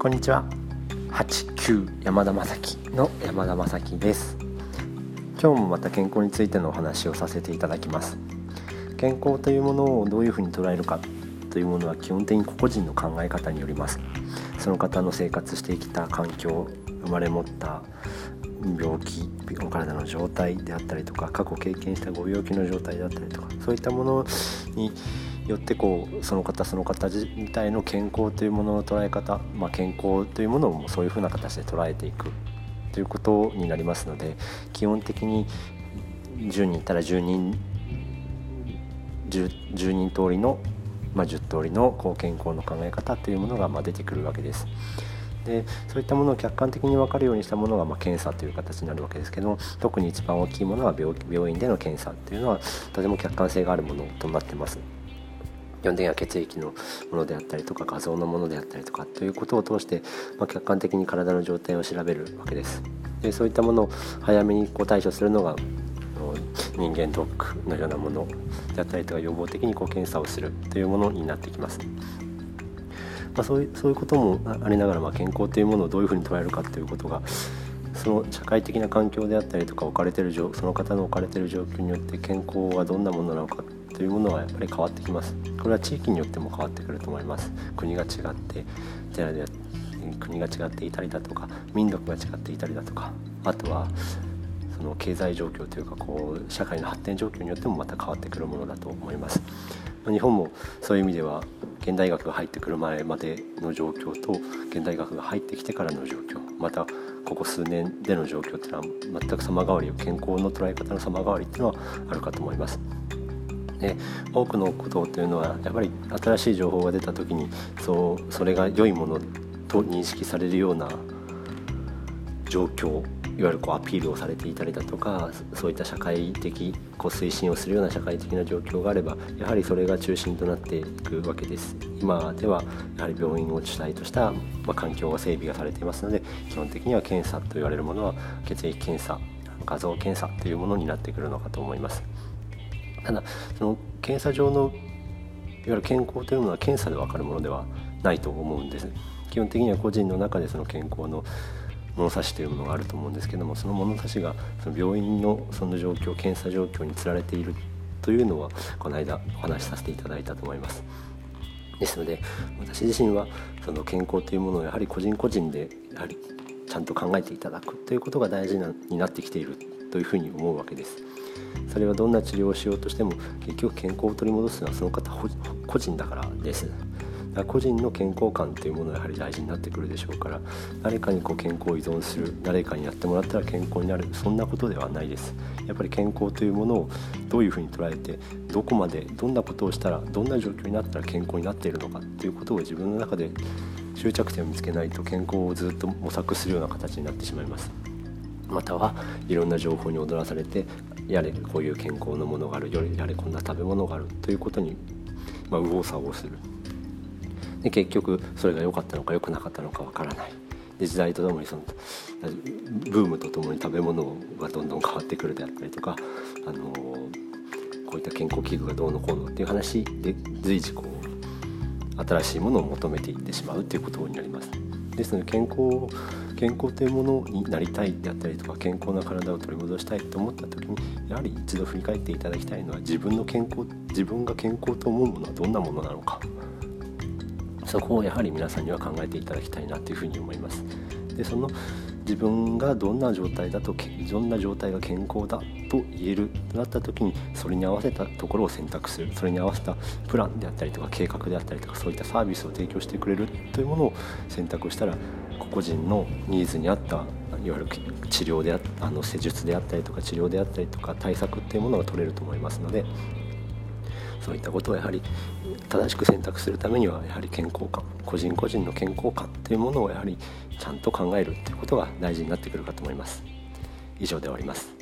こんにちは。89山田正樹の山田正樹です。今日もまた健康についてのお話をさせていただきます。健康というものをどういうふうに捉えるかというものは基本的に個々人の考え方によります。その方の生活してきた環境生まれ持った病気お体の状態であったりとか過去経験したご病気の状態であったりとかそういったものによってこうその方その方自体の健康というものの捉え方、まあ、健康というものをそういうふうな形で捉えていくということになりますので基本的に10人いたら10人 10, 10人通りの、まあ、10通りのこう健康の考え方というものがま出てくるわけです。でそういったものを客観的に分かるようにしたものが、まあ、検査という形になるわけですけど特に一番大きいものは病病院での検査というのはとても客観性があるものとなってます。基本的には血液のものであったりとか画像のものであったりとかということを通して、まあ、客観的に体の状態を調べるわけですでそういったものを早めにこう対処するのが人間ドックのようなものであったりとか予防的にこう検査をするというものになってきます。まあ、そういうそういうこともありながら、まあ、健康というものをどういうふうに捉えるかということがその社会的な環境であったりとか置かれてるその方の置かれている状況によって健康はどんなものなのかというものはやっぱり変わってきます。これは地域によっても変わってくると思います。国が違って寺で国が違っていたりだとか民族が違っていたりだとかあとはその経済状況というかこう社会の発展状況によってもまた変わってくるものだと思います。日本もそういう意味では現代学が入ってくる前までの状況と現代学が入ってきてからの状況またここ数年での状況っていうのは全く様変わり健康の捉え方の様変わりっていうのはあるかと思います。で多くのことというのはやっぱり新しい情報が出た時にそうそれが良いものと認識されるような状況いわゆるこうアピールをされていたりだとかそういった社会的こう推進をするような社会的な状況があればやはりそれが中心となっていくわけです今ではやはり病院を主体とした、まあ、環境が整備がされていますので基本的には検査と言われるものは血液検査画像検査というものになってくるのかと思います。ただその検査上のいわゆる健康というものは検査で分かるものではないと思うんです。基本的には個人の中でその健康の物差しというものがあると思うんですけどもその物差しがその病院のその状況検査状況につられているというのはこの間お話しさせていただいたと思います。ですので私自身はその健康というものをやはり個人個人でやはりちゃんと考えていただくということが大事なになってきているというふうに思うわけです。それはどんな治療をしようとしても結局健康を取り戻すのはその方個人だからです。個人の健康観というものがやはり大事になってくるでしょうから誰かにこう健康を依存する誰かにやってもらったら健康になるそんなことではないです。やっぱり健康というものをどういうふうに捉えてどこまでどんなことをしたらどんな状況になったら健康になっているのかっていうことを自分の中で終着点を見つけないと健康をずっと模索するような形になってしまいます。またはいろんな情報に踊らされてやれこういう健康のものがあるよりやれこんな食べ物があるということに、まあ、右往左往するで結局それが良かったのか良くなかったのかわからないで時代とともにそのブームとともに食べ物がどんどん変わってくるであったりとか、あのこういった健康器具がどうのこうのっていう話で随時こう新しいものを求めていってしまうということになります。ですので健康健康というものになりたいであったりとか健康な体を取り戻したいと思った時にやはり一度振り返っていただきたいのは自分の健康自分が健康と思うものはどんなものなのか。そこをやはり皆さんには考えていただきたいなというふうに思います。でその自分がどんな状態だとどんな状態が健康だと言えるとなった時にそれに合わせたところを選択するそれに合わせたプランであったりとか計画であったりとかそういったサービスを提供してくれるというものを選択したら個々人のニーズに合ったいわゆる治療でああの施術であったりとか治療であったりとか対策っていうものが取れると思いますのでそういったことをやはり正しく選択するためにはやはり健康観個人個人の健康観というものをやはりちゃんと考えるということが大事になってくるかと思います。以上で終わります。